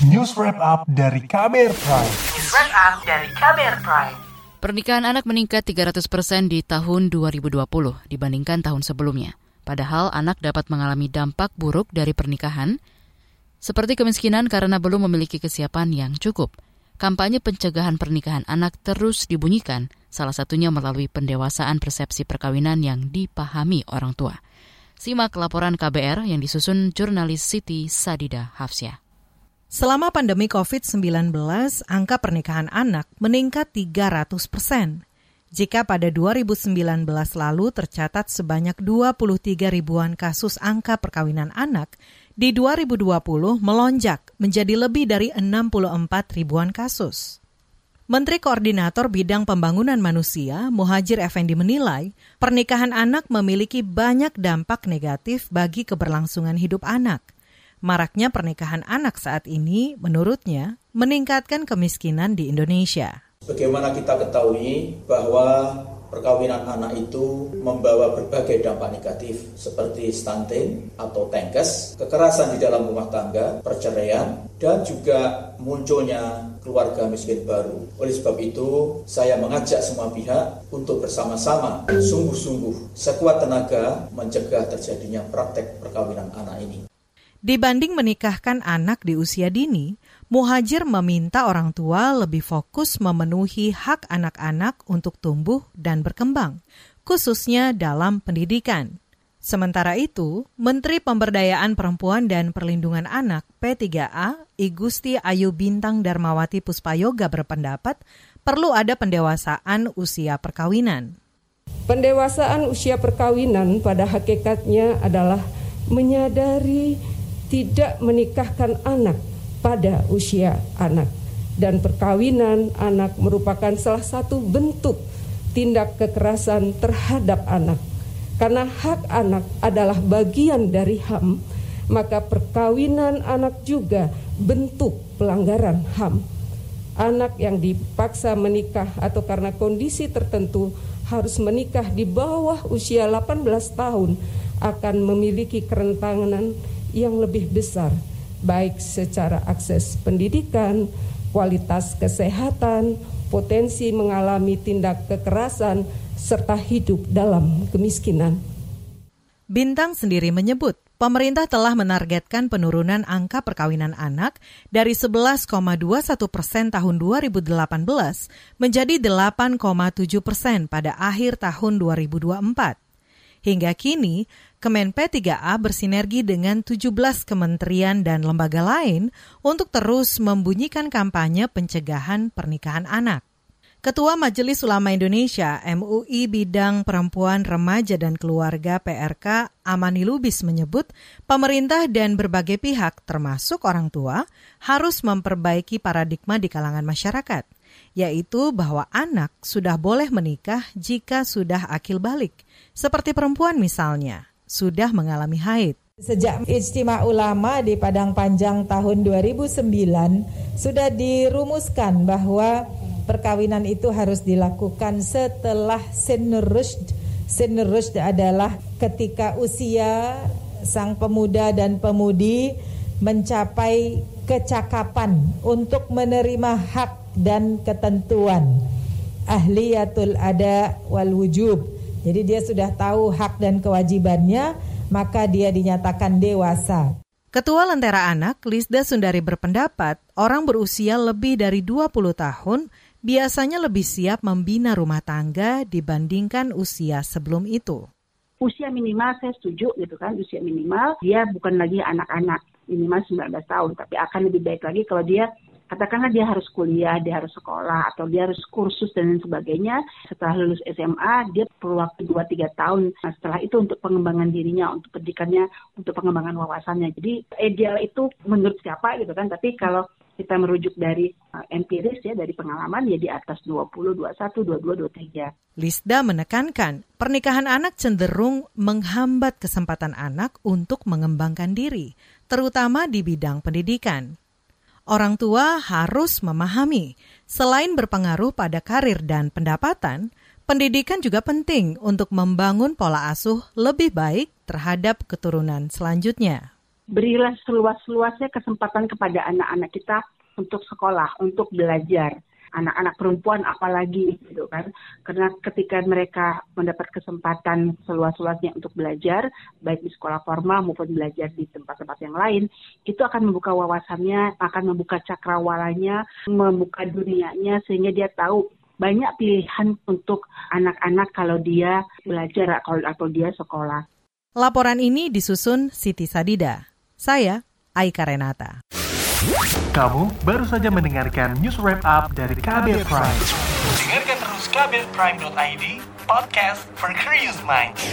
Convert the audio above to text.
News Wrap Up dari Kamer Prime. News Wrap Up dari Kamer Prime. Pernikahan anak meningkat 300 persen di tahun 2020 dibandingkan tahun sebelumnya. Padahal anak dapat mengalami dampak buruk dari pernikahan, seperti kemiskinan karena belum memiliki kesiapan yang cukup. Kampanye pencegahan pernikahan anak terus dibunyikan, salah satunya melalui pendewasaan persepsi perkawinan yang dipahami orang tua. Simak laporan KBR yang disusun jurnalis Siti Sadida Hafsyah. Selama pandemi COVID-19, angka pernikahan anak meningkat 300 persen. Jika pada 2019 lalu tercatat sebanyak 23 ribuan kasus angka perkawinan anak, di 2020 melonjak menjadi lebih dari 64 ribuan kasus. Menteri Koordinator Bidang Pembangunan Manusia, Muhajir Effendi menilai, pernikahan anak memiliki banyak dampak negatif bagi keberlangsungan hidup anak – Maraknya pernikahan anak saat ini, menurutnya, meningkatkan kemiskinan di Indonesia. Bagaimana kita ketahui bahwa perkawinan anak itu membawa berbagai dampak negatif seperti stunting atau tengkes, kekerasan di dalam rumah tangga, perceraian, dan juga munculnya keluarga miskin baru. Oleh sebab itu, saya mengajak semua pihak untuk bersama-sama sungguh-sungguh sekuat tenaga mencegah terjadinya praktek perkawinan anak ini. Dibanding menikahkan anak di usia dini, Muhajir meminta orang tua lebih fokus memenuhi hak anak-anak untuk tumbuh dan berkembang, khususnya dalam pendidikan. Sementara itu, Menteri Pemberdayaan Perempuan dan Perlindungan Anak P3A, Igusti Ayu Bintang Darmawati Puspayoga berpendapat perlu ada pendewasaan usia perkawinan. Pendewasaan usia perkawinan pada hakikatnya adalah menyadari tidak menikahkan anak pada usia anak dan perkawinan anak merupakan salah satu bentuk tindak kekerasan terhadap anak. Karena hak anak adalah bagian dari HAM, maka perkawinan anak juga bentuk pelanggaran HAM. Anak yang dipaksa menikah atau karena kondisi tertentu harus menikah di bawah usia 18 tahun akan memiliki kerentanan yang lebih besar, baik secara akses pendidikan, kualitas kesehatan, potensi mengalami tindak kekerasan, serta hidup dalam kemiskinan. Bintang sendiri menyebut pemerintah telah menargetkan penurunan angka perkawinan anak dari 11,21 persen tahun 2018 menjadi 8,7 persen pada akhir tahun 2024. Hingga kini, Kemen P3A bersinergi dengan 17 kementerian dan lembaga lain untuk terus membunyikan kampanye pencegahan pernikahan anak. Ketua Majelis Ulama Indonesia MUI Bidang Perempuan, Remaja dan Keluarga PRK Amani Lubis menyebut pemerintah dan berbagai pihak termasuk orang tua harus memperbaiki paradigma di kalangan masyarakat, yaitu bahwa anak sudah boleh menikah jika sudah akil balik, seperti perempuan misalnya sudah mengalami haid. Sejak Ijtima Ulama di Padang Panjang tahun 2009 sudah dirumuskan bahwa perkawinan itu harus dilakukan setelah sinur rushd. Sinur adalah ketika usia sang pemuda dan pemudi mencapai kecakapan untuk menerima hak dan ketentuan ahliyatul ada wal wujub jadi dia sudah tahu hak dan kewajibannya, maka dia dinyatakan dewasa. Ketua Lentera Anak, Lisda Sundari berpendapat, orang berusia lebih dari 20 tahun biasanya lebih siap membina rumah tangga dibandingkan usia sebelum itu. Usia minimal saya setuju gitu kan, usia minimal dia bukan lagi anak-anak minimal 19 tahun, tapi akan lebih baik lagi kalau dia katakanlah dia harus kuliah, dia harus sekolah, atau dia harus kursus dan lain sebagainya. Setelah lulus SMA, dia perlu waktu 2-3 tahun nah, setelah itu untuk pengembangan dirinya, untuk pendidikannya, untuk pengembangan wawasannya. Jadi ideal itu menurut siapa gitu kan, tapi kalau kita merujuk dari uh, empiris ya, dari pengalaman ya di atas 20, 21, 22, 23. Lisda menekankan, pernikahan anak cenderung menghambat kesempatan anak untuk mengembangkan diri, terutama di bidang pendidikan orang tua harus memahami, selain berpengaruh pada karir dan pendapatan, pendidikan juga penting untuk membangun pola asuh lebih baik terhadap keturunan selanjutnya. berilah seluas-luasnya kesempatan kepada anak-anak kita untuk sekolah, untuk belajar anak-anak perempuan apalagi gitu kan karena ketika mereka mendapat kesempatan seluas-luasnya untuk belajar baik di sekolah formal maupun belajar di tempat-tempat yang lain itu akan membuka wawasannya akan membuka cakrawalanya membuka dunianya sehingga dia tahu banyak pilihan untuk anak-anak kalau dia belajar atau dia sekolah. Laporan ini disusun Siti Sadida. Saya Aika Renata. Kamu baru saja mendengarkan news wrap up dari Kabel Prime. Dengarkan terus kbrprime.id, podcast for curious minds.